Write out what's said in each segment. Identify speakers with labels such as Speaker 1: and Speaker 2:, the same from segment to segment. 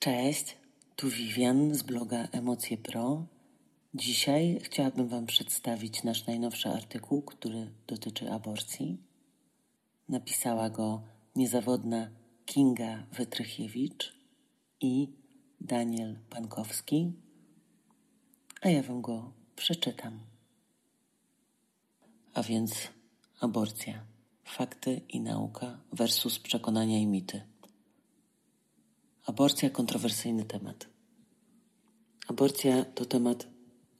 Speaker 1: Cześć, tu Vivian z bloga Emocje Pro. Dzisiaj chciałabym Wam przedstawić nasz najnowszy artykuł, który dotyczy aborcji. Napisała go niezawodna Kinga Wytrychiewicz i Daniel Pankowski, a ja Wam go przeczytam. A więc aborcja. Fakty i nauka versus przekonania i mity. Aborcja kontrowersyjny temat. Aborcja to temat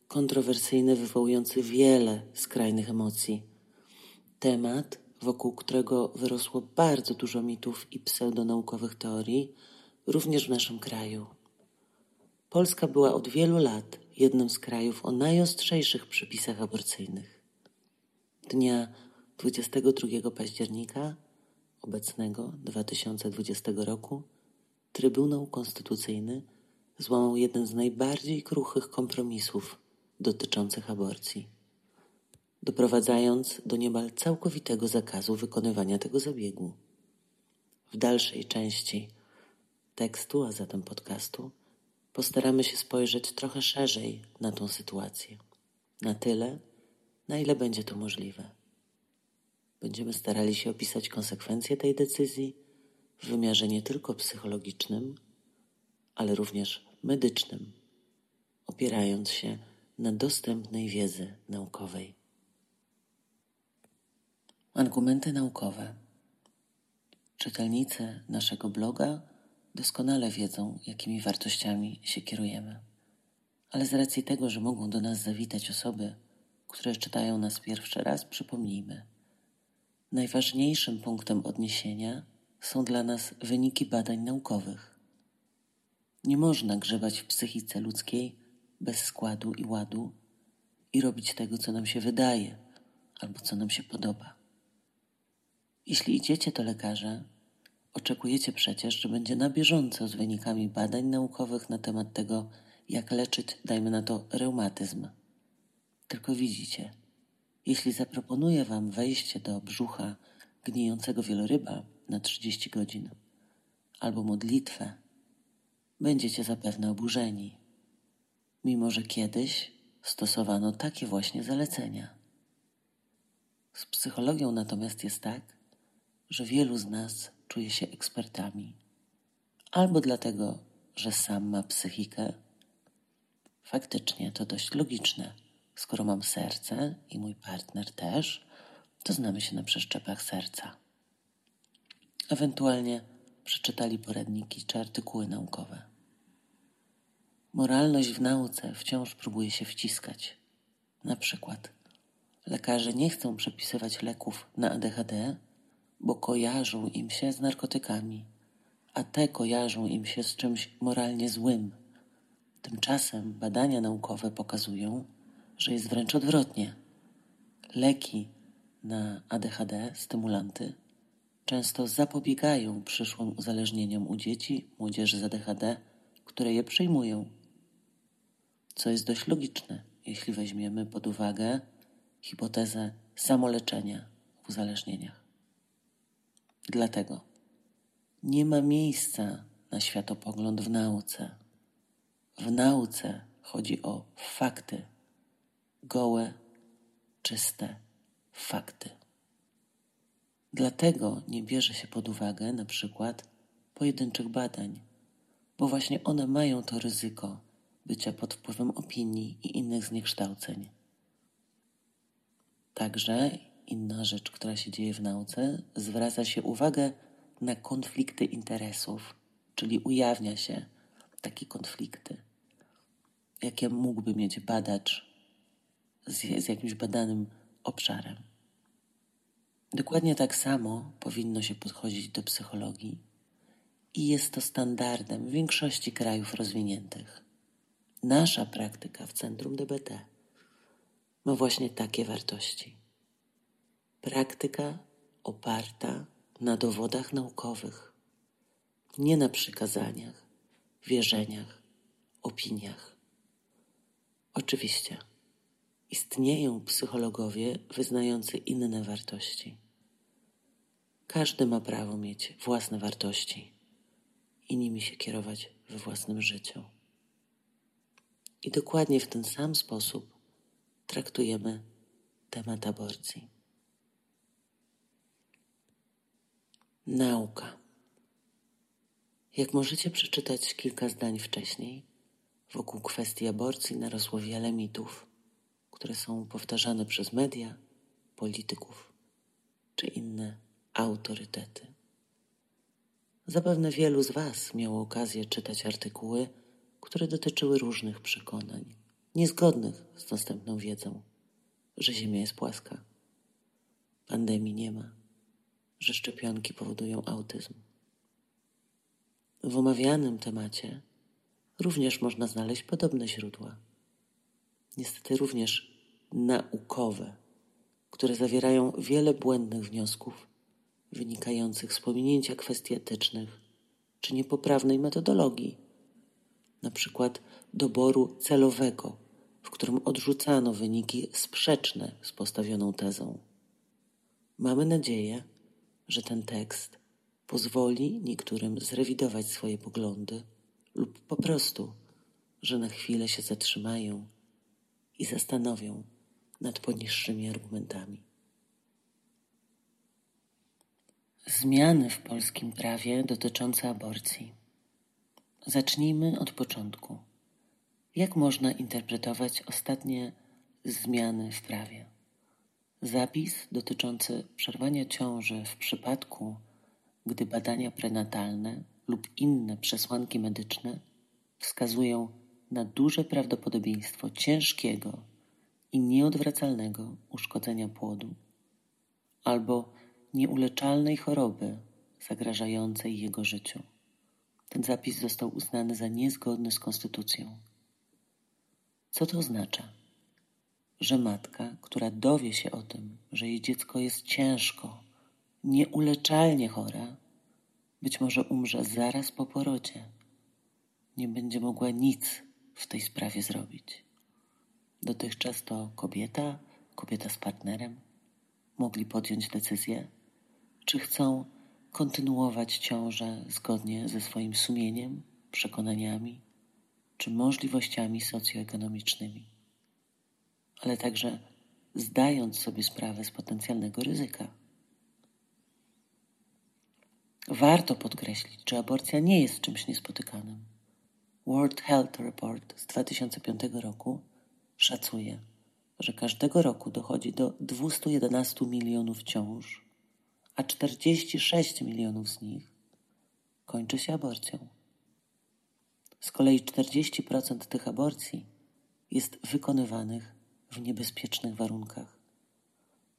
Speaker 1: kontrowersyjny, wywołujący wiele skrajnych emocji. Temat, wokół którego wyrosło bardzo dużo mitów i pseudonaukowych teorii, również w naszym kraju. Polska była od wielu lat jednym z krajów o najostrzejszych przepisach aborcyjnych. Dnia 22 października obecnego 2020 roku Trybunał Konstytucyjny złamał jeden z najbardziej kruchych kompromisów dotyczących aborcji, doprowadzając do niemal całkowitego zakazu wykonywania tego zabiegu. W dalszej części tekstu, a zatem podcastu, postaramy się spojrzeć trochę szerzej na tą sytuację. Na tyle, na ile będzie to możliwe. Będziemy starali się opisać konsekwencje tej decyzji w wymiarze nie tylko psychologicznym, ale również medycznym, opierając się na dostępnej wiedzy naukowej. Argumenty naukowe. Czytelnicy naszego bloga doskonale wiedzą, jakimi wartościami się kierujemy. Ale z racji tego, że mogą do nas zawitać osoby, które czytają nas pierwszy raz, przypomnijmy. Najważniejszym punktem odniesienia są dla nas wyniki badań naukowych. Nie można grzebać w psychice ludzkiej bez składu i ładu i robić tego, co nam się wydaje albo co nam się podoba. Jeśli idziecie do lekarza, oczekujecie przecież, że będzie na bieżąco z wynikami badań naukowych na temat tego, jak leczyć, dajmy na to, reumatyzm. Tylko widzicie, jeśli zaproponuję Wam wejście do brzucha gnijącego wieloryba, na 30 godzin albo modlitwę, będziecie zapewne oburzeni, mimo że kiedyś stosowano takie właśnie zalecenia. Z psychologią natomiast jest tak, że wielu z nas czuje się ekspertami, albo dlatego, że sam ma psychikę. Faktycznie to dość logiczne. Skoro mam serce i mój partner też, to znamy się na przeszczepach serca ewentualnie przeczytali poradniki czy artykuły naukowe. Moralność w nauce wciąż próbuje się wciskać. Na przykład, lekarze nie chcą przepisywać leków na ADHD, bo kojarzą im się z narkotykami, a te kojarzą im się z czymś moralnie złym. Tymczasem badania naukowe pokazują, że jest wręcz odwrotnie. Leki na ADHD, stymulanty, często zapobiegają przyszłym uzależnieniom u dzieci, młodzieży z ADHD, które je przyjmują. Co jest dość logiczne, jeśli weźmiemy pod uwagę hipotezę samoleczenia w uzależnieniach. Dlatego nie ma miejsca na światopogląd w nauce. W nauce chodzi o fakty, gołe, czyste fakty. Dlatego nie bierze się pod uwagę na przykład pojedynczych badań, bo właśnie one mają to ryzyko bycia pod wpływem opinii i innych zniekształceń. Także inna rzecz, która się dzieje w nauce, zwraca się uwagę na konflikty interesów, czyli ujawnia się takie konflikty, jakie mógłby mieć badacz z, z jakimś badanym obszarem. Dokładnie tak samo powinno się podchodzić do psychologii i jest to standardem w większości krajów rozwiniętych. Nasza praktyka w Centrum DBT ma właśnie takie wartości. Praktyka oparta na dowodach naukowych, nie na przykazaniach, wierzeniach, opiniach. Oczywiście istnieją psychologowie wyznający inne wartości. Każdy ma prawo mieć własne wartości i nimi się kierować we własnym życiu. I dokładnie w ten sam sposób traktujemy temat aborcji. Nauka. Jak możecie przeczytać kilka zdań wcześniej, wokół kwestii aborcji narosło wiele mitów, które są powtarzane przez media, polityków czy inne autorytety. Zapewne wielu z Was miało okazję czytać artykuły, które dotyczyły różnych przekonań, niezgodnych z dostępną wiedzą, że Ziemia jest płaska, pandemii nie ma, że szczepionki powodują autyzm. W omawianym temacie również można znaleźć podobne źródła. Niestety również naukowe, które zawierają wiele błędnych wniosków wynikających z pominięcia kwestii etycznych czy niepoprawnej metodologii, na przykład doboru celowego, w którym odrzucano wyniki sprzeczne z postawioną tezą. Mamy nadzieję, że ten tekst pozwoli niektórym zrewidować swoje poglądy lub po prostu, że na chwilę się zatrzymają i zastanowią nad poniższymi argumentami. Zmiany w polskim prawie dotyczące aborcji. Zacznijmy od początku. Jak można interpretować ostatnie zmiany w prawie? Zapis dotyczący przerwania ciąży w przypadku, gdy badania prenatalne lub inne przesłanki medyczne wskazują na duże prawdopodobieństwo ciężkiego i nieodwracalnego uszkodzenia płodu albo nieuleczalnej choroby zagrażającej jego życiu. Ten zapis został uznany za niezgodny z konstytucją. Co to oznacza? Że matka, która dowie się o tym, że jej dziecko jest ciężko, nieuleczalnie chora, być może umrze zaraz po porodzie, nie będzie mogła nic w tej sprawie zrobić. Dotychczas to kobieta, kobieta z partnerem mogli podjąć decyzję, czy chcą kontynuować ciążę zgodnie ze swoim sumieniem, przekonaniami czy możliwościami socjoekonomicznymi, ale także zdając sobie sprawę z potencjalnego ryzyka. Warto podkreślić, że aborcja nie jest czymś niespotykanym. World Health Report z 2005 roku szacuje, że każdego roku dochodzi do 211 milionów ciąż, a 46 milionów z nich kończy się aborcją. Z kolei 40% tych aborcji jest wykonywanych w niebezpiecznych warunkach,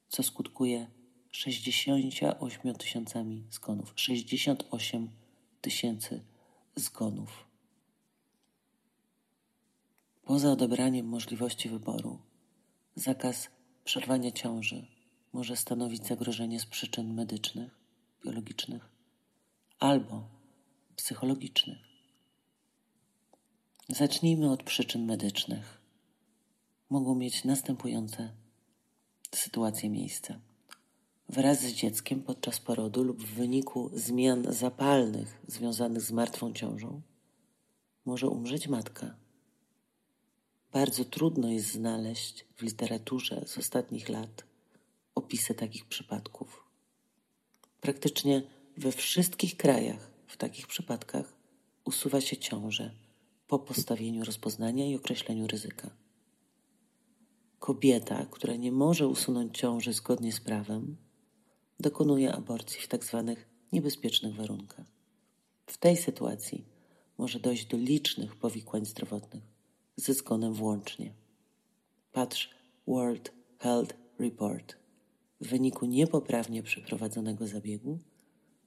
Speaker 1: co skutkuje 68 tysiącami zgonów. 68 tysięcy zgonów. Poza odebraniem możliwości wyboru, zakaz przerwania ciąży może stanowić zagrożenie z przyczyn medycznych, biologicznych albo psychologicznych. Zacznijmy od przyczyn medycznych. Mogą mieć następujące sytuacje miejsce. Wraz z dzieckiem podczas porodu lub w wyniku zmian zapalnych związanych z martwą ciążą może umrzeć matka. Bardzo trudno jest znaleźć w literaturze z ostatnich lat opisy takich przypadków. Praktycznie we wszystkich krajach w takich przypadkach usuwa się ciążę po postawieniu rozpoznania i określeniu ryzyka. Kobieta, która nie może usunąć ciąży zgodnie z prawem, dokonuje aborcji w tzw. Tak niebezpiecznych warunkach. W tej sytuacji może dojść do licznych powikłań zdrowotnych, ze zgonem włącznie. Patrz World Health Report. W wyniku niepoprawnie przeprowadzonego zabiegu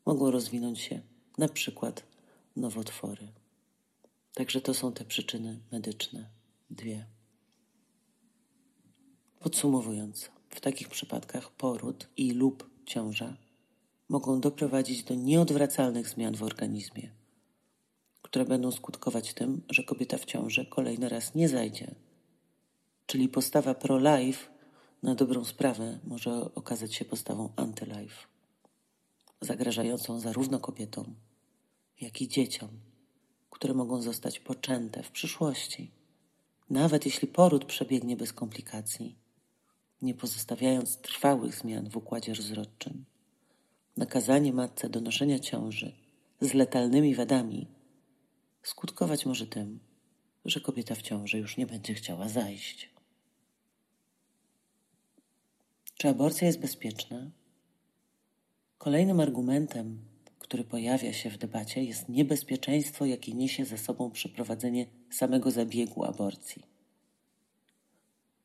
Speaker 1: mogą rozwinąć się na przykład nowotwory. Także to są te przyczyny medyczne. Dwie. Podsumowując, w takich przypadkach poród i lub ciąża mogą doprowadzić do nieodwracalnych zmian w organizmie, które będą skutkować tym, że kobieta w ciąży kolejny raz nie zajdzie. Czyli postawa pro-life na dobrą sprawę może okazać się postawą anty-life, zagrażającą zarówno kobietom, jak i dzieciom, które mogą zostać poczęte w przyszłości, nawet jeśli poród przebiegnie bez komplikacji, nie pozostawiając trwałych zmian w układzie rozrodczym. Nakazanie matce do noszenia ciąży z letalnymi wadami skutkować może tym, że kobieta w ciąży już nie będzie chciała zajść. Czy aborcja jest bezpieczna? Kolejnym argumentem, który pojawia się w debacie, jest niebezpieczeństwo, jakie niesie za sobą przeprowadzenie samego zabiegu aborcji.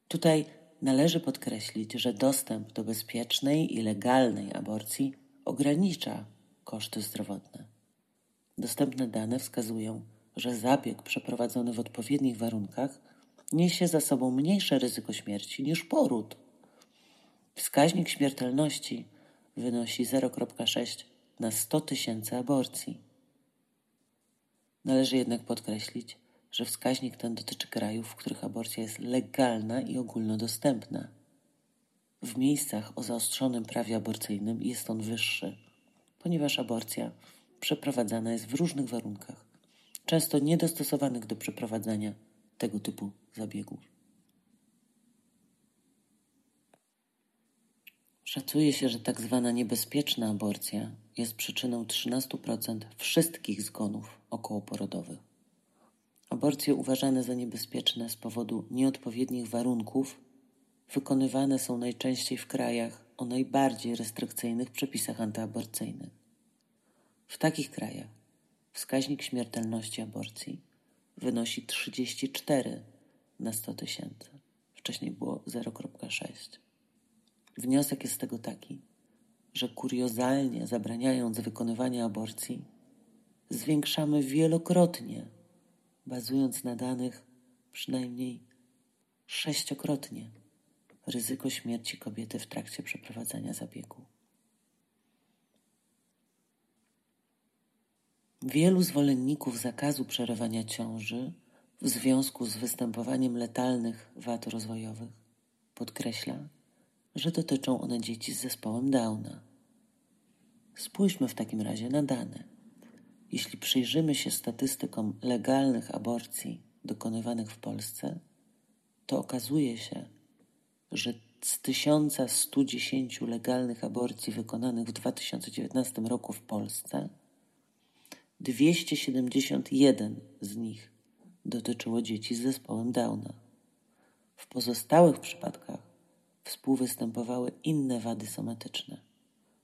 Speaker 1: Tutaj należy podkreślić, że dostęp do bezpiecznej i legalnej aborcji ogranicza koszty zdrowotne. Dostępne dane wskazują, że zabieg przeprowadzony w odpowiednich warunkach niesie za sobą mniejsze ryzyko śmierci niż poród. Wskaźnik śmiertelności wynosi 0,6 na 100 tysięcy aborcji. Należy jednak podkreślić, że wskaźnik ten dotyczy krajów, w których aborcja jest legalna i ogólnodostępna. W miejscach o zaostrzonym prawie aborcyjnym jest on wyższy, ponieważ aborcja przeprowadzana jest w różnych warunkach, często niedostosowanych do przeprowadzania tego typu zabiegów. Szacuje się, że tak zwana niebezpieczna aborcja jest przyczyną 13% wszystkich zgonów okołoporodowych. Aborcje uważane za niebezpieczne z powodu nieodpowiednich warunków wykonywane są najczęściej w krajach o najbardziej restrykcyjnych przepisach antyaborcyjnych. W takich krajach wskaźnik śmiertelności aborcji wynosi 34 na 100 tysięcy. Wcześniej było 0,6. Wniosek jest z tego taki, że kuriozalnie zabraniając wykonywania aborcji, zwiększamy wielokrotnie, bazując na danych przynajmniej sześciokrotnie, ryzyko śmierci kobiety w trakcie przeprowadzania zabiegu. Wielu zwolenników zakazu przerywania ciąży w związku z występowaniem letalnych wad rozwojowych podkreśla, że dotyczą one dzieci z zespołem Downa. Spójrzmy w takim razie na dane. Jeśli przyjrzymy się statystykom legalnych aborcji dokonywanych w Polsce, to okazuje się, że z 1110 legalnych aborcji wykonanych w 2019 roku w Polsce, 271 z nich dotyczyło dzieci z zespołem Downa. W pozostałych przypadkach współwystępowały inne wady somatyczne,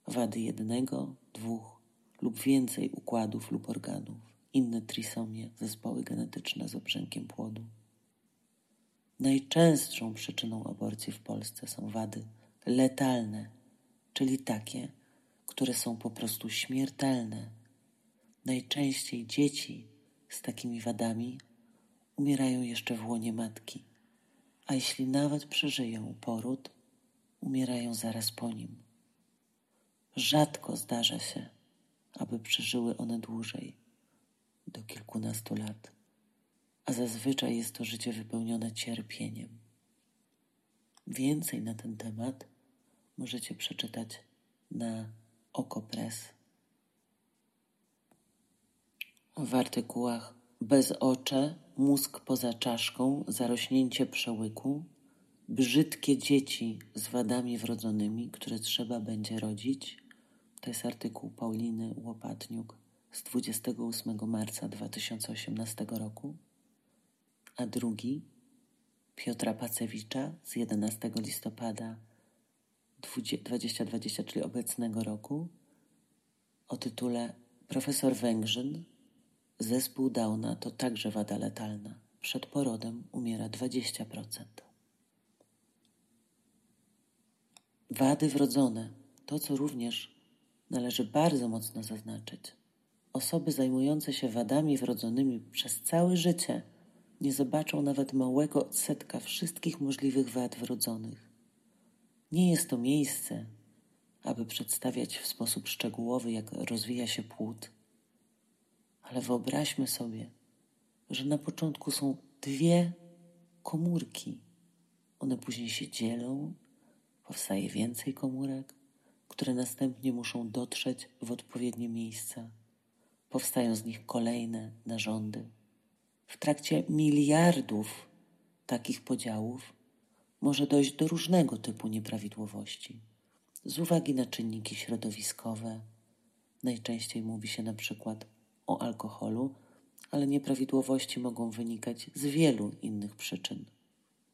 Speaker 1: wady jednego, dwóch lub więcej układów lub organów, inne trisomie, zespoły genetyczne z obrzękiem płodu. Najczęstszą przyczyną aborcji w Polsce są wady letalne, czyli takie, które są po prostu śmiertelne. Najczęściej dzieci z takimi wadami umierają jeszcze w łonie matki a jeśli nawet przeżyją poród, umierają zaraz po nim. Rzadko zdarza się, aby przeżyły one dłużej, do kilkunastu lat, a zazwyczaj jest to życie wypełnione cierpieniem. Więcej na ten temat możecie przeczytać na Okopres. W artykułach bez ocze, mózg poza czaszką, zarośnięcie przełyku, brzydkie dzieci z wadami wrodzonymi, które trzeba będzie rodzić. To jest artykuł Pauliny Łopatniuk z 28 marca 2018 roku, a drugi Piotra Pacewicza z 11 listopada 2020, czyli obecnego roku, o tytule Profesor Węgrzyn Zespół Downa to także wada letalna. Przed porodem umiera 20%. Wady wrodzone to, co również należy bardzo mocno zaznaczyć. Osoby zajmujące się wadami wrodzonymi przez całe życie nie zobaczą nawet małego odsetka wszystkich możliwych wad wrodzonych. Nie jest to miejsce, aby przedstawiać w sposób szczegółowy, jak rozwija się płód ale wyobraźmy sobie, że na początku są dwie komórki. One później się dzielą, powstaje więcej komórek, które następnie muszą dotrzeć w odpowiednie miejsca. powstają z nich kolejne narządy. W trakcie miliardów takich podziałów może dojść do różnego typu nieprawidłowości. Z uwagi na czynniki środowiskowe, najczęściej mówi się na przykład o alkoholu, ale nieprawidłowości mogą wynikać z wielu innych przyczyn,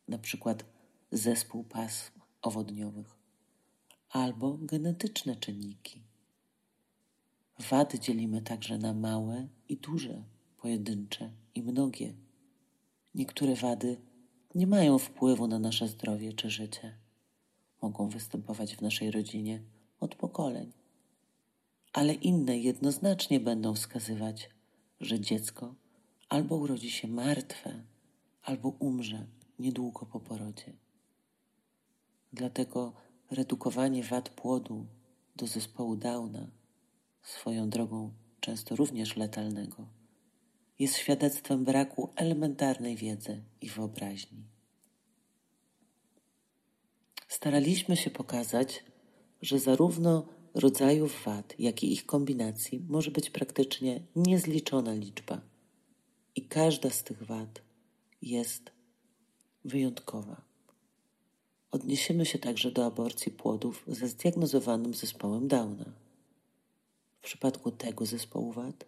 Speaker 1: na przykład zespół pasm owodniowych albo genetyczne czynniki. Wady dzielimy także na małe i duże, pojedyncze i mnogie. Niektóre wady nie mają wpływu na nasze zdrowie czy życie. Mogą występować w naszej rodzinie od pokoleń, ale inne jednoznacznie będą wskazywać, że dziecko albo urodzi się martwe, albo umrze niedługo po porodzie. Dlatego redukowanie wad płodu do zespołu Downa, swoją drogą często również letalnego, jest świadectwem braku elementarnej wiedzy i wyobraźni. Staraliśmy się pokazać, że zarówno rodzajów wad, jak i ich kombinacji może być praktycznie niezliczona liczba, i każda z tych wad jest wyjątkowa. Odniesiemy się także do aborcji płodów ze zdiagnozowanym zespołem Downa. W przypadku tego zespołu wad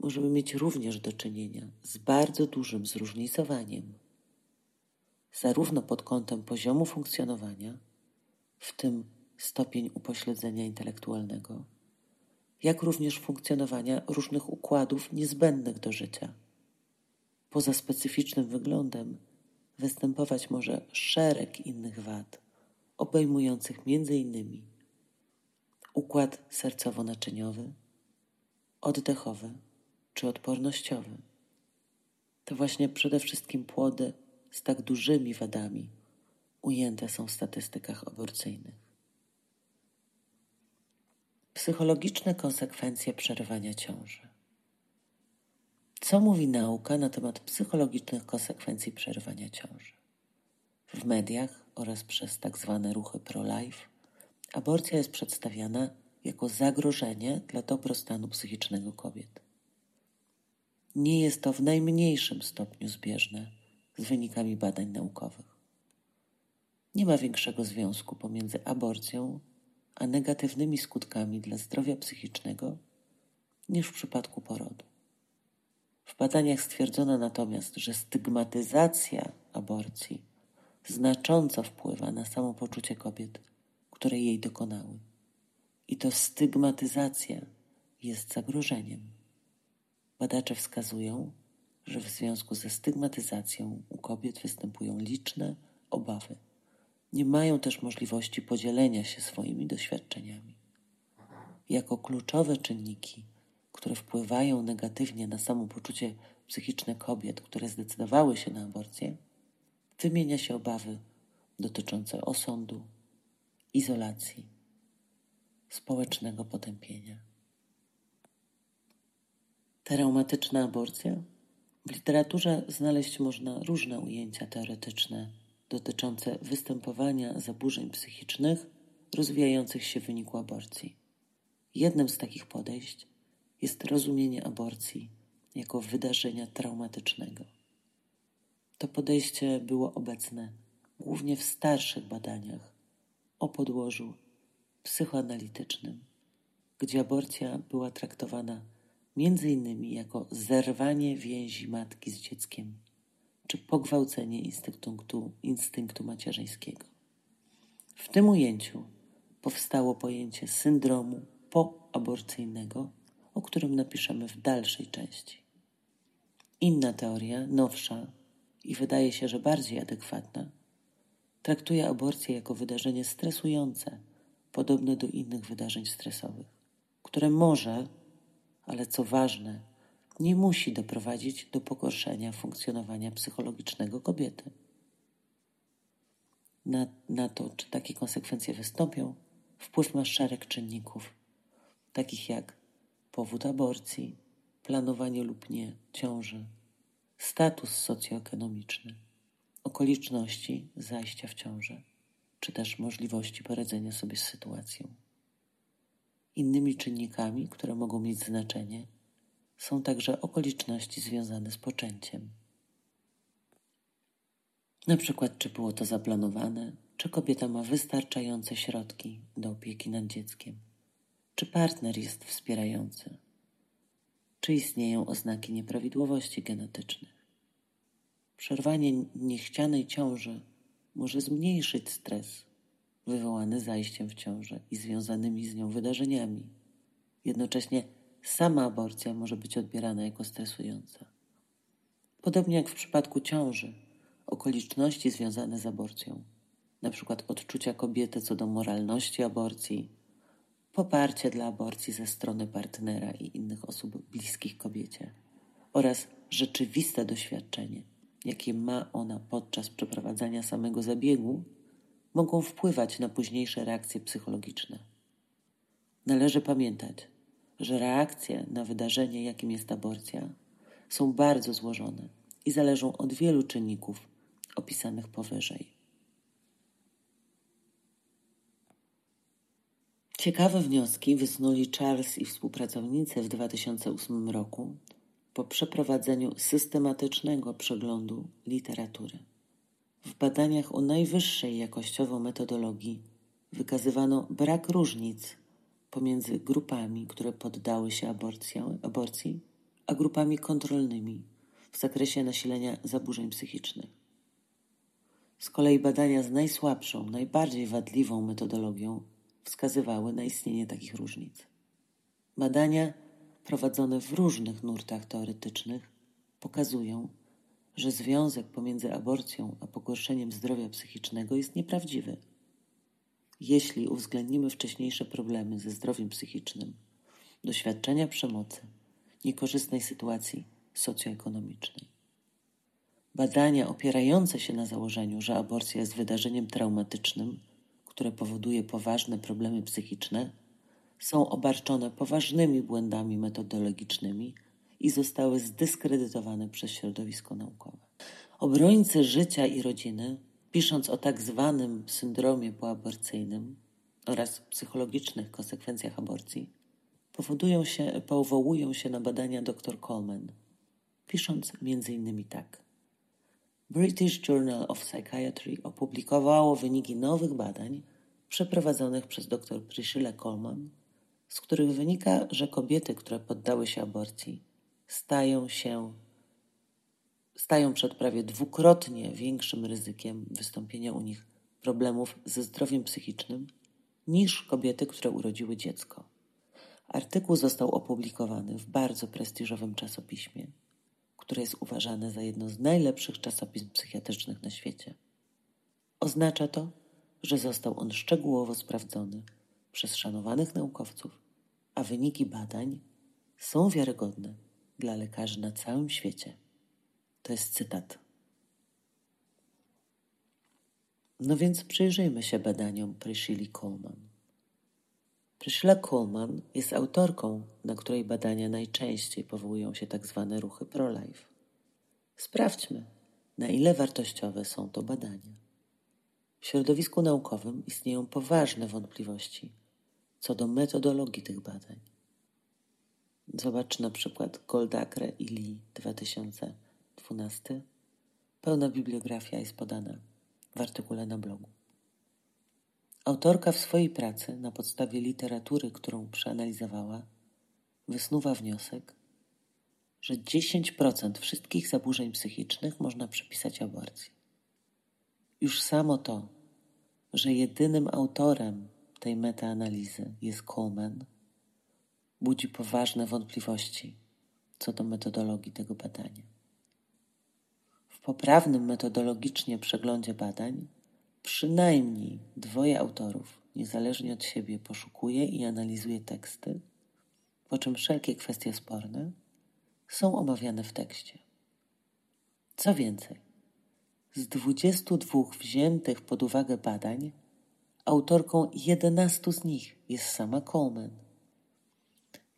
Speaker 1: możemy mieć również do czynienia z bardzo dużym zróżnicowaniem, zarówno pod kątem poziomu funkcjonowania, w tym stopień upośledzenia intelektualnego, jak również funkcjonowania różnych układów niezbędnych do życia. Poza specyficznym wyglądem występować może szereg innych wad, obejmujących m.in. układ sercowo-naczyniowy, oddechowy czy odpornościowy. To właśnie przede wszystkim płody z tak dużymi wadami ujęte są w statystykach aborcyjnych. Psychologiczne konsekwencje przerywania ciąży. Co mówi nauka na temat psychologicznych konsekwencji przerywania ciąży? W mediach oraz przez tak zwane ruchy pro-life aborcja jest przedstawiana jako zagrożenie dla dobrostanu psychicznego kobiet. Nie jest to w najmniejszym stopniu zbieżne z wynikami badań naukowych. Nie ma większego związku pomiędzy aborcją a negatywnymi skutkami dla zdrowia psychicznego niż w przypadku porodu. W badaniach stwierdzono natomiast, że stygmatyzacja aborcji znacząco wpływa na samopoczucie kobiet, które jej dokonały. I to stygmatyzacja jest zagrożeniem. Badacze wskazują, że w związku ze stygmatyzacją u kobiet występują liczne obawy. Nie mają też możliwości podzielenia się swoimi doświadczeniami. Jako kluczowe czynniki które wpływają negatywnie na samopoczucie psychiczne kobiet, które zdecydowały się na aborcję, wymienia się obawy dotyczące osądu, izolacji, społecznego potępienia. Traumatyczna aborcja? W literaturze znaleźć można różne ujęcia teoretyczne dotyczące występowania zaburzeń psychicznych rozwijających się w wyniku aborcji. Jednym z takich podejść jest rozumienie aborcji jako wydarzenia traumatycznego. To podejście było obecne głównie w starszych badaniach o podłożu psychoanalitycznym, gdzie aborcja była traktowana innymi jako zerwanie więzi matki z dzieckiem czy pogwałcenie instynktu, instynktu macierzyńskiego. W tym ujęciu powstało pojęcie syndromu poaborcyjnego, o którym napiszemy w dalszej części. Inna teoria, nowsza i wydaje się, że bardziej adekwatna, traktuje aborcję jako wydarzenie stresujące, podobne do innych wydarzeń stresowych, które może, ale co ważne, nie musi doprowadzić do pogorszenia funkcjonowania psychologicznego kobiety. Na, na to, czy takie konsekwencje wystąpią, wpływ ma szereg czynników, takich jak powód aborcji, planowanie lub nie ciąży, status socjoekonomiczny, okoliczności zajścia w ciążę, czy też możliwości poradzenia sobie z sytuacją. Innymi czynnikami, które mogą mieć znaczenie, są także okoliczności związane z poczęciem. Na przykład, czy było to zaplanowane, czy kobieta ma wystarczające środki do opieki nad dzieckiem, czy partner jest wspierający, czy istnieją oznaki nieprawidłowości genetycznych. Przerwanie niechcianej ciąży może zmniejszyć stres wywołany zajściem w ciążę i związanymi z nią wydarzeniami. Jednocześnie sama aborcja może być odbierana jako stresująca. Podobnie jak w przypadku ciąży, okoliczności związane z aborcją, np. odczucia kobiety co do moralności aborcji, poparcie dla aborcji ze strony partnera i innych osób bliskich kobiecie oraz rzeczywiste doświadczenie, jakie ma ona podczas przeprowadzania samego zabiegu, mogą wpływać na późniejsze reakcje psychologiczne. Należy pamiętać, że reakcje na wydarzenie, jakim jest aborcja, są bardzo złożone i zależą od wielu czynników opisanych powyżej. Ciekawe wnioski wysnuli Charles i współpracownicy w 2008 roku po przeprowadzeniu systematycznego przeglądu literatury. W badaniach o najwyższej jakościowo metodologii wykazywano brak różnic pomiędzy grupami, które poddały się aborcji, a grupami kontrolnymi w zakresie nasilenia zaburzeń psychicznych. Z kolei badania z najsłabszą, najbardziej wadliwą metodologią wskazywały na istnienie takich różnic. Badania prowadzone w różnych nurtach teoretycznych pokazują, że związek pomiędzy aborcją a pogorszeniem zdrowia psychicznego jest nieprawdziwy. Jeśli uwzględnimy wcześniejsze problemy ze zdrowiem psychicznym, doświadczenia przemocy, niekorzystnej sytuacji socjoekonomicznej. Badania opierające się na założeniu, że aborcja jest wydarzeniem traumatycznym, które powoduje poważne problemy psychiczne, są obarczone poważnymi błędami metodologicznymi i zostały zdyskredytowane przez środowisko naukowe. Obrońcy życia i rodziny, pisząc o tak zwanym syndromie poaborcyjnym oraz psychologicznych konsekwencjach aborcji, powodują się, powołują się na badania dr Coleman, pisząc m.in. tak. British Journal of Psychiatry opublikowało wyniki nowych badań przeprowadzonych przez dr Priscilla Coleman, z których wynika, że kobiety, które poddały się aborcji, stają się stają przed prawie dwukrotnie większym ryzykiem wystąpienia u nich problemów ze zdrowiem psychicznym niż kobiety, które urodziły dziecko. Artykuł został opublikowany w bardzo prestiżowym czasopiśmie, które jest uważane za jedno z najlepszych czasopism psychiatrycznych na świecie. Oznacza to, że został on szczegółowo sprawdzony przez szanowanych naukowców, a wyniki badań są wiarygodne dla lekarzy na całym świecie. To jest cytat. No więc przyjrzyjmy się badaniom Priscilla Coleman. Priscilla Coleman jest autorką, na której badania najczęściej powołują się tak zwane ruchy pro-life. Sprawdźmy, na ile wartościowe są to badania. W środowisku naukowym istnieją poważne wątpliwości co do metodologii tych badań. Zobacz na przykład Goldacre i Lee 2012. Pełna bibliografia jest podana w artykule na blogu. Autorka w swojej pracy na podstawie literatury, którą przeanalizowała, wysnuwa wniosek, że 10% wszystkich zaburzeń psychicznych można przypisać aborcji. Już samo to, że jedynym autorem tej metaanalizy jest Coleman, budzi poważne wątpliwości co do metodologii tego badania. Poprawnym metodologicznie przeglądzie badań przynajmniej dwoje autorów niezależnie od siebie poszukuje i analizuje teksty, po czym wszelkie kwestie sporne są omawiane w tekście. Co więcej, z 22 wziętych pod uwagę badań Autorką jedenastu z nich jest sama Coleman.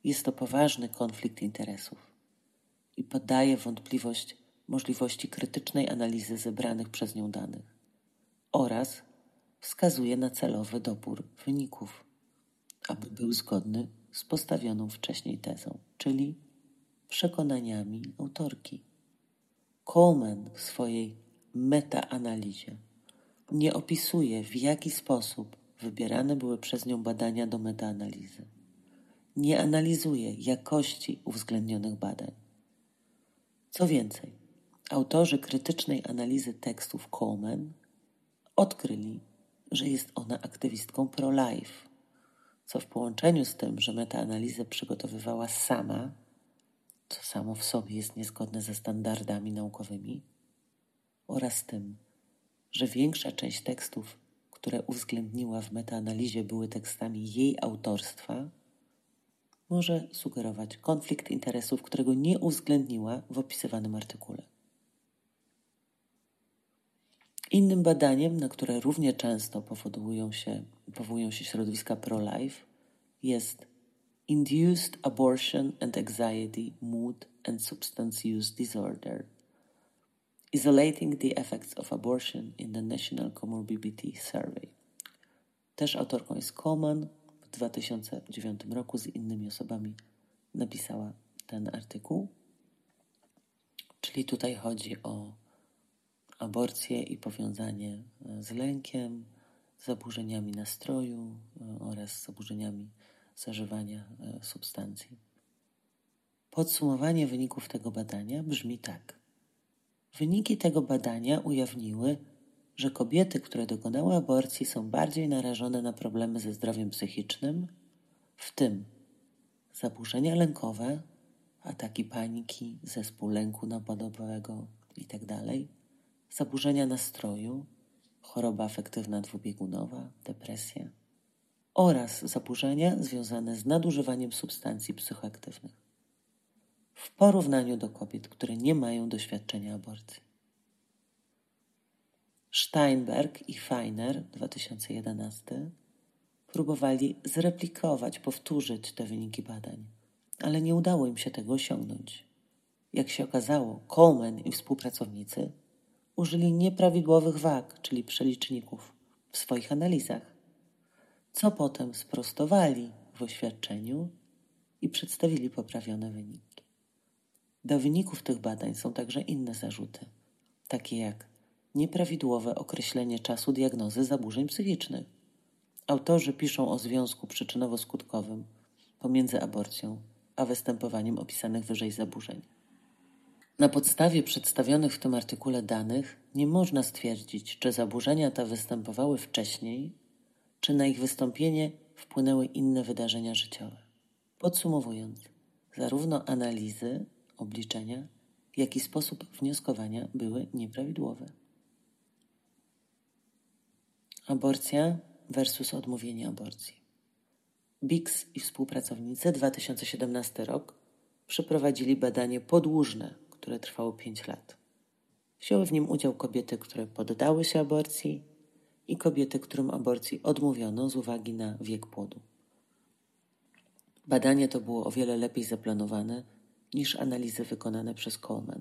Speaker 1: Jest to poważny konflikt interesów i podaje wątpliwość możliwości krytycznej analizy zebranych przez nią danych oraz wskazuje na celowy dobór wyników, aby był zgodny z postawioną wcześniej tezą, czyli przekonaniami autorki. Coleman w swojej metaanalizie nie opisuje, w jaki sposób wybierane były przez nią badania do metaanalizy. Nie analizuje jakości uwzględnionych badań. Co więcej, autorzy krytycznej analizy tekstów Coleman odkryli, że jest ona aktywistką pro-life, co w połączeniu z tym, że metaanalizę przygotowywała sama, co samo w sobie jest niezgodne ze standardami naukowymi, oraz tym, że większa część tekstów, które uwzględniła w metaanalizie, były tekstami jej autorstwa, może sugerować konflikt interesów, którego nie uwzględniła w opisywanym artykule. Innym badaniem, na które równie często powołują się, powołują się środowiska pro-life, jest Induced Abortion and Anxiety, Mood and Substance Use Disorder. Isolating the Effects of Abortion in the National Comorbidity Survey. Też autorką jest Coleman. W 2009 roku z innymi osobami napisała ten artykuł. Czyli tutaj chodzi o aborcję i powiązanie e, z lękiem, zaburzeniami nastroju e, oraz zaburzeniami zażywania e, substancji. Podsumowanie wyników tego badania brzmi tak. Wyniki tego badania ujawniły, że kobiety, które dokonały aborcji, są bardziej narażone na problemy ze zdrowiem psychicznym, w tym zaburzenia lękowe, ataki paniki, zespół lęku napadowego itd., zaburzenia nastroju, choroba afektywna dwubiegunowa, depresja oraz zaburzenia związane z nadużywaniem substancji psychoaktywnych w porównaniu do kobiet, które nie mają doświadczenia aborcji. Steinberg i Feiner 2011 próbowali zreplikować, powtórzyć te wyniki badań, ale nie udało im się tego osiągnąć. Jak się okazało, Coleman i współpracownicy użyli nieprawidłowych wag, czyli przeliczników, w swoich analizach, co potem sprostowali w oświadczeniu i przedstawili poprawione wyniki. Do wyników tych badań są także inne zarzuty, takie jak nieprawidłowe określenie czasu diagnozy zaburzeń psychicznych. Autorzy piszą o związku przyczynowo-skutkowym pomiędzy aborcją a występowaniem opisanych wyżej zaburzeń. Na podstawie przedstawionych w tym artykule danych nie można stwierdzić, czy zaburzenia te występowały wcześniej, czy na ich wystąpienie wpłynęły inne wydarzenia życiowe. Podsumowując, zarówno analizy, obliczenia, jak i sposób wnioskowania były nieprawidłowe. Aborcja versus odmówienie aborcji. Bix i współpracownicy 2017 rok przeprowadzili badanie podłużne które trwało 5 lat. Wzięły w nim udział kobiety, które poddały się aborcji i kobiety, którym aborcji odmówiono z uwagi na wiek płodu. Badanie to było o wiele lepiej zaplanowane niż analizy wykonane przez Coleman.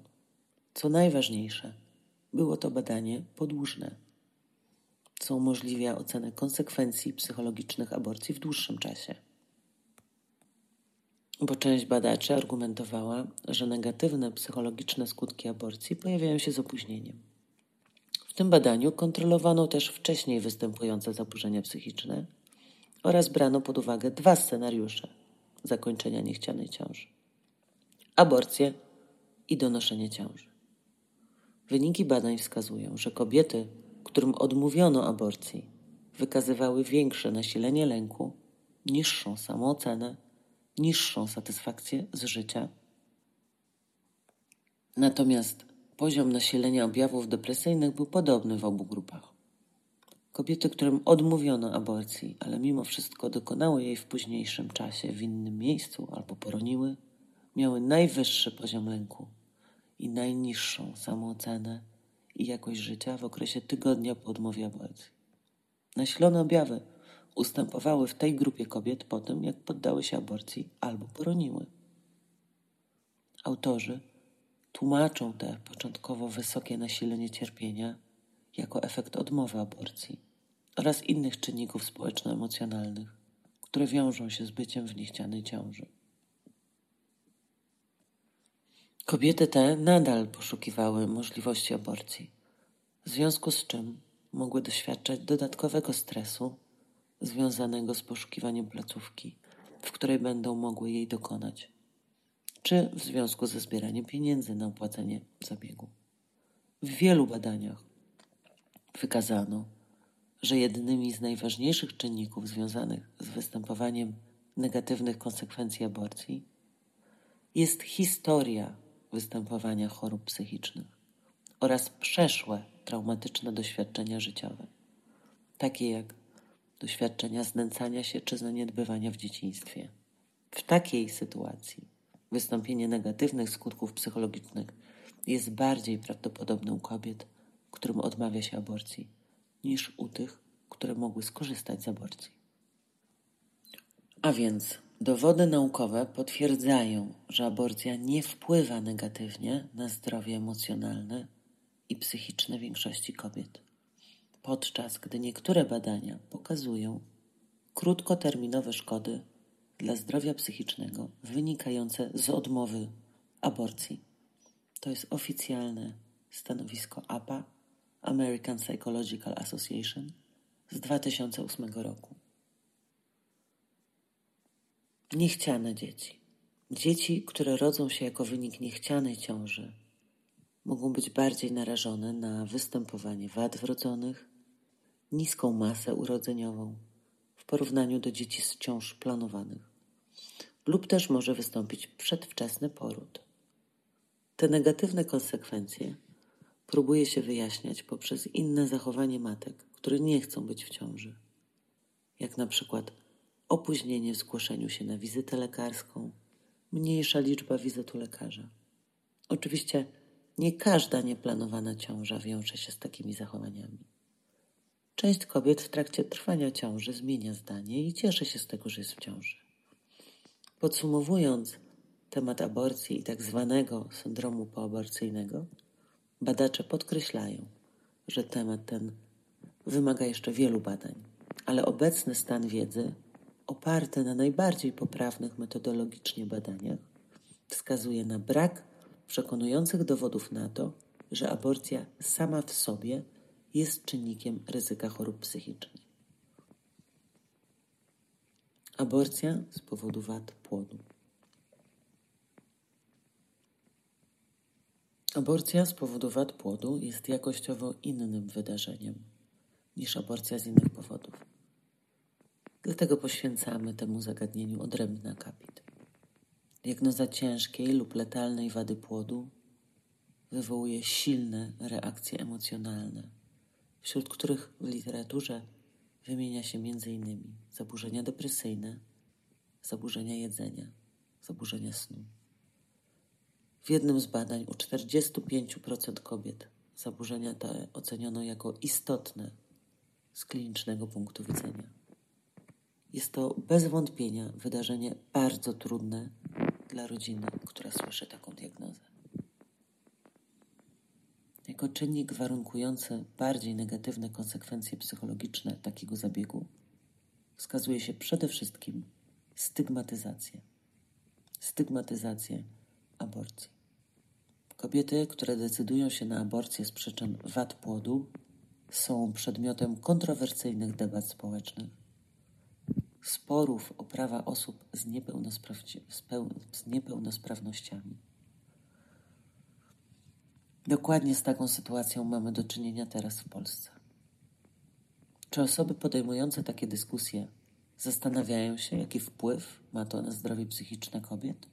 Speaker 1: Co najważniejsze, było to badanie podłużne, co umożliwia ocenę konsekwencji psychologicznych aborcji w dłuższym czasie bo część badaczy argumentowała, że negatywne psychologiczne skutki aborcji pojawiają się z opóźnieniem. W tym badaniu kontrolowano też wcześniej występujące zaburzenia psychiczne oraz brano pod uwagę dwa scenariusze zakończenia niechcianej ciąży: aborcję i donoszenie ciąży. Wyniki badań wskazują, że kobiety, którym odmówiono aborcji, wykazywały większe nasilenie lęku, niższą samoocenę niższą satysfakcję z życia. Natomiast poziom nasilenia objawów depresyjnych był podobny w obu grupach. Kobiety, którym odmówiono aborcji, ale mimo wszystko dokonały jej w późniejszym czasie w innym miejscu albo poroniły, miały najwyższy poziom lęku i najniższą samoocenę i jakość życia w okresie tygodnia po odmowie aborcji. Nasilone objawy ustępowały w tej grupie kobiet po tym, jak poddały się aborcji albo poroniły. Autorzy tłumaczą te początkowo wysokie nasilenie cierpienia jako efekt odmowy aborcji oraz innych czynników społeczno-emocjonalnych, które wiążą się z byciem w niechcianej ciąży. Kobiety te nadal poszukiwały możliwości aborcji, w związku z czym mogły doświadczać dodatkowego stresu związanego z poszukiwaniem placówki, w której będą mogły jej dokonać, czy w związku ze zbieraniem pieniędzy na opłacenie zabiegu. W wielu badaniach wykazano, że jednymi z najważniejszych czynników związanych z występowaniem negatywnych konsekwencji aborcji jest historia występowania chorób psychicznych oraz przeszłe traumatyczne doświadczenia życiowe, takie jak doświadczenia znęcania się czy zaniedbywania w dzieciństwie. W takiej sytuacji wystąpienie negatywnych skutków psychologicznych jest bardziej prawdopodobne u kobiet, którym odmawia się aborcji, niż u tych, które mogły skorzystać z aborcji. A więc dowody naukowe potwierdzają, że aborcja nie wpływa negatywnie na zdrowie emocjonalne i psychiczne większości kobiet, podczas gdy niektóre badania pokazują krótkoterminowe szkody dla zdrowia psychicznego wynikające z odmowy aborcji. To jest oficjalne stanowisko APA, American Psychological Association, z 2008 roku. Niechciane dzieci. Dzieci, które rodzą się jako wynik niechcianej ciąży, mogą być bardziej narażone na występowanie wad wrodzonych, niską masę urodzeniową w porównaniu do dzieci z ciąż planowanych, lub też może wystąpić przedwczesny poród. Te negatywne konsekwencje próbuje się wyjaśniać poprzez inne zachowanie matek, które nie chcą być w ciąży, jak na przykład opóźnienie w zgłoszeniu się na wizytę lekarską, mniejsza liczba wizyt u lekarza. Oczywiście nie każda nieplanowana ciąża wiąże się z takimi zachowaniami. Część kobiet w trakcie trwania ciąży zmienia zdanie i cieszy się z tego, że jest w ciąży. Podsumowując temat aborcji i tak zwanego syndromu poaborcyjnego, badacze podkreślają, że temat ten wymaga jeszcze wielu badań, ale obecny stan wiedzy, oparty na najbardziej poprawnych metodologicznie badaniach, wskazuje na brak przekonujących dowodów na to, że aborcja sama w sobie jest czynnikiem ryzyka chorób psychicznych. Aborcja z powodu wad płodu. Aborcja z powodu wad płodu jest jakościowo innym wydarzeniem niż aborcja z innych powodów. Dlatego poświęcamy temu zagadnieniu odrębny akapit. Diagnoza ciężkiej lub letalnej wady płodu wywołuje silne reakcje emocjonalne, wśród których w literaturze wymienia się m.in. zaburzenia depresyjne, zaburzenia jedzenia, zaburzenia snu. W jednym z badań u 45% kobiet zaburzenia te oceniono jako istotne z klinicznego punktu widzenia. Jest to bez wątpienia wydarzenie bardzo trudne dla rodziny, która słyszy taką diagnozę. Jako czynnik warunkujący bardziej negatywne konsekwencje psychologiczne takiego zabiegu wskazuje się przede wszystkim stygmatyzację. Stygmatyzację aborcji. Kobiety, które decydują się na aborcję z przyczyn wad płodu, są przedmiotem kontrowersyjnych debat społecznych, sporów o prawa osób z, z niepełnosprawnościami. Dokładnie z taką sytuacją mamy do czynienia teraz w Polsce. Czy osoby podejmujące takie dyskusje zastanawiają się, jaki wpływ ma to na zdrowie psychiczne kobiet?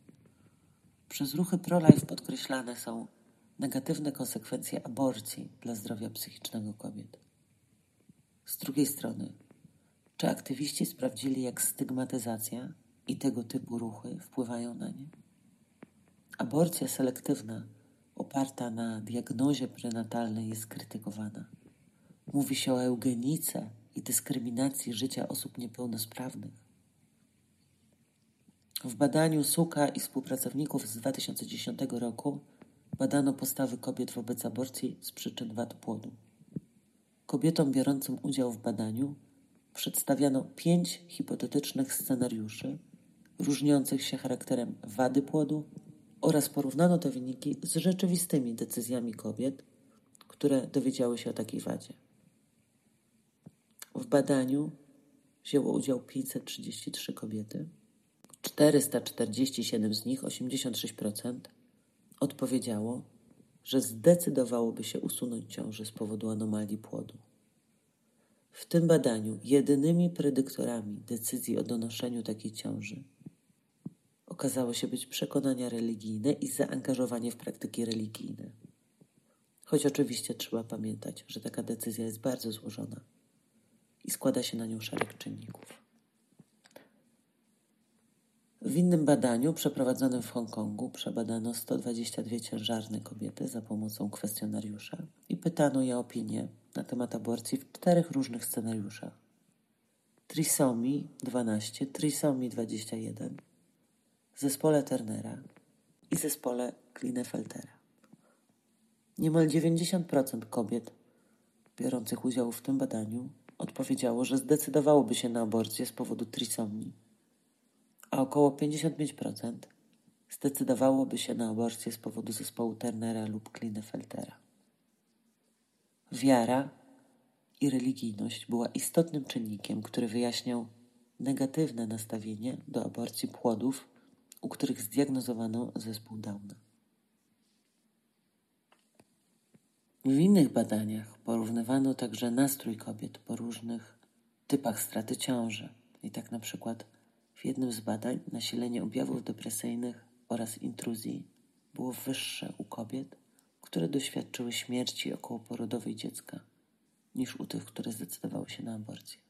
Speaker 1: Przez ruchy pro-life podkreślane są negatywne konsekwencje aborcji dla zdrowia psychicznego kobiet. Z drugiej strony, czy aktywiści sprawdzili, jak stygmatyzacja i tego typu ruchy wpływają na nie? Aborcja selektywna, oparta na diagnozie prenatalnej, jest krytykowana. Mówi się o eugenice i dyskryminacji życia osób niepełnosprawnych. W badaniu Suka i współpracowników z 2010 roku badano postawy kobiet wobec aborcji z przyczyn wad płodu. Kobietom biorącym udział w badaniu przedstawiano pięć hipotetycznych scenariuszy, różniących się charakterem wady płodu oraz porównano te wyniki z rzeczywistymi decyzjami kobiet, które dowiedziały się o takiej wadzie. W badaniu wzięło udział 533 kobiety. 447 z nich, 86%, odpowiedziało, że zdecydowałoby się usunąć ciążę z powodu anomalii płodu. W tym badaniu jedynymi predyktorami decyzji o donoszeniu takiej ciąży okazało się być przekonania religijne i zaangażowanie w praktyki religijne. Choć oczywiście trzeba pamiętać, że taka decyzja jest bardzo złożona i składa się na nią szereg czynników. W innym badaniu przeprowadzonym w Hongkongu przebadano 122 ciężarne kobiety za pomocą kwestionariusza i pytano je o opinię na temat aborcji w czterech różnych scenariuszach. Trisomii 12, trisomii 21, zespole Turnera i zespole Klinefeltera. Niemal 90% kobiet biorących udział w tym badaniu odpowiedziało, że zdecydowałoby się na aborcję z powodu trisomii, a około 55% zdecydowałoby się na aborcję z powodu zespołu Turnera lub Klinefeltera. Wiara i religijność była istotnym czynnikiem, który wyjaśniał negatywne nastawienie do aborcji płodów, u których zdiagnozowano zespół Downa. W innych badaniach porównywano także nastrój kobiet po różnych typach straty ciąży. I tak na przykład w jednym z badań nasilenie objawów depresyjnych oraz intruzji było wyższe u kobiet, które doświadczyły śmierci okołoporodowej dziecka, niż u tych, które zdecydowały się na aborcję.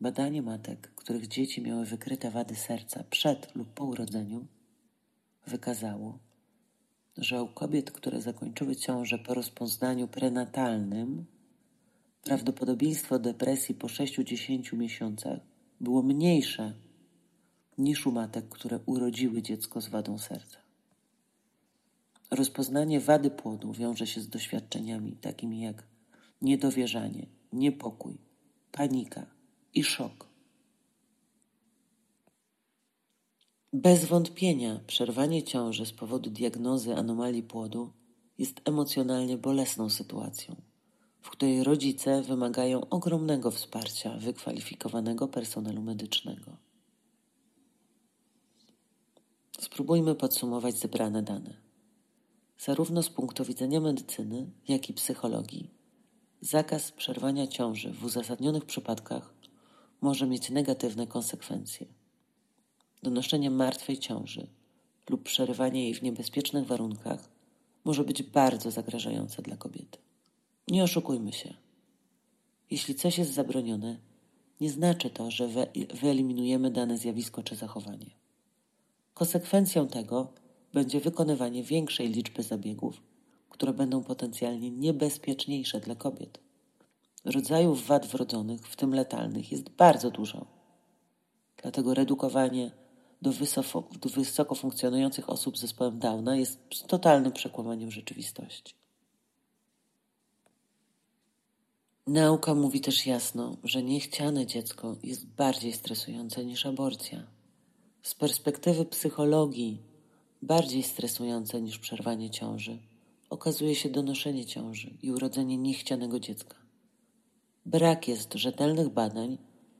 Speaker 1: Badanie matek, których dzieci miały wykryte wady serca przed lub po urodzeniu, wykazało, że u kobiet, które zakończyły ciążę po rozpoznaniu prenatalnym, prawdopodobieństwo depresji po 6-10 miesiącach było mniejsze niż u matek, które urodziły dziecko z wadą serca. Rozpoznanie wady płodu wiąże się z doświadczeniami takimi jak niedowierzanie, niepokój, panika i szok. Bez wątpienia przerwanie ciąży z powodu diagnozy anomalii płodu jest emocjonalnie bolesną sytuacją, w której rodzice wymagają ogromnego wsparcia wykwalifikowanego personelu medycznego. Spróbujmy podsumować zebrane dane. Zarówno z punktu widzenia medycyny, jak i psychologii, zakaz przerwania ciąży w uzasadnionych przypadkach może mieć negatywne konsekwencje donoszenie martwej ciąży lub przerywanie jej w niebezpiecznych warunkach może być bardzo zagrażające dla kobiety. Nie oszukujmy się. Jeśli coś jest zabronione, nie znaczy to, że wyeliminujemy dane zjawisko czy zachowanie. Konsekwencją tego będzie wykonywanie większej liczby zabiegów, które będą potencjalnie niebezpieczniejsze dla kobiet. Rodzajów wad wrodzonych, w tym letalnych, jest bardzo dużo. Dlatego redukowanie do, wysoko, do wysoko funkcjonujących osób z zespołem Downa jest totalnym przekłamaniem rzeczywistości. Nauka mówi też jasno, że niechciane dziecko jest bardziej stresujące niż aborcja. Z perspektywy psychologii, bardziej stresujące niż przerwanie ciąży okazuje się donoszenie ciąży i urodzenie niechcianego dziecka. Brak jest rzetelnych badań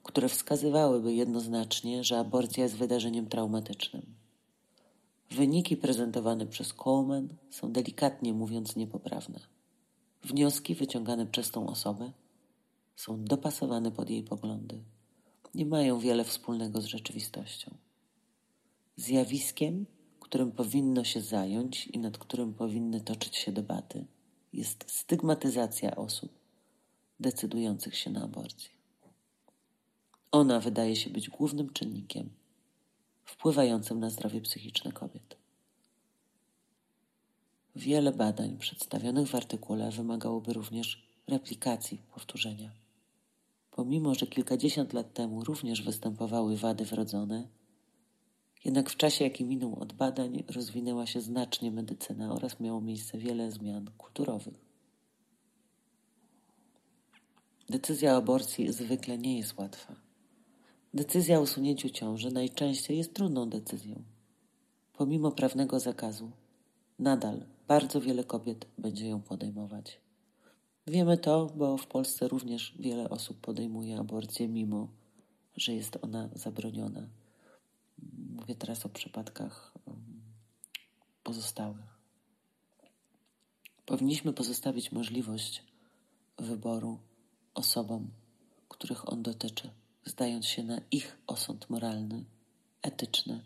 Speaker 1: które wskazywałyby jednoznacznie, że aborcja jest wydarzeniem traumatycznym. Wyniki prezentowane przez Coleman są delikatnie mówiąc niepoprawne. Wnioski wyciągane przez tą osobę są dopasowane pod jej poglądy. Nie mają wiele wspólnego z rzeczywistością. Zjawiskiem, którym powinno się zająć i nad którym powinny toczyć się debaty, jest stygmatyzacja osób decydujących się na aborcję. Ona wydaje się być głównym czynnikiem wpływającym na zdrowie psychiczne kobiet. Wiele badań przedstawionych w artykule wymagałoby również replikacji, powtórzenia. Pomimo, że kilkadziesiąt lat temu również występowały wady wrodzone, jednak w czasie, jaki minął od badań, rozwinęła się znacznie medycyna oraz miało miejsce wiele zmian kulturowych. Decyzja o aborcji zwykle nie jest łatwa. Decyzja o usunięciu ciąży najczęściej jest trudną decyzją. pomimo prawnego zakazu, nadal bardzo wiele kobiet będzie ją podejmować. Wiemy to, bo w Polsce również wiele osób podejmuje aborcję, mimo że jest ona zabroniona. Mówię teraz o przypadkach um, pozostałych. Powinniśmy pozostawić możliwość wyboru osobom, których on dotyczy, zdając się na ich osąd moralny, etyczny,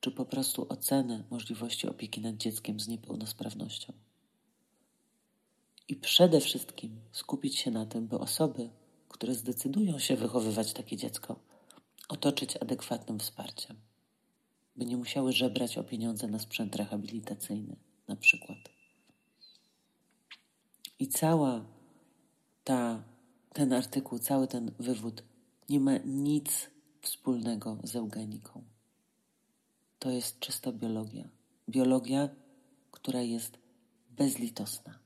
Speaker 1: czy po prostu ocenę możliwości opieki nad dzieckiem z niepełnosprawnością. I przede wszystkim skupić się na tym, by osoby, które zdecydują się wychowywać takie dziecko, otoczyć adekwatnym wsparciem, by nie musiały żebrać o pieniądze na sprzęt rehabilitacyjny, na przykład. I cała ta, ten artykuł, cały ten wywód nie ma nic wspólnego z eugeniką. To jest czysta biologia. Biologia, która jest bezlitosna.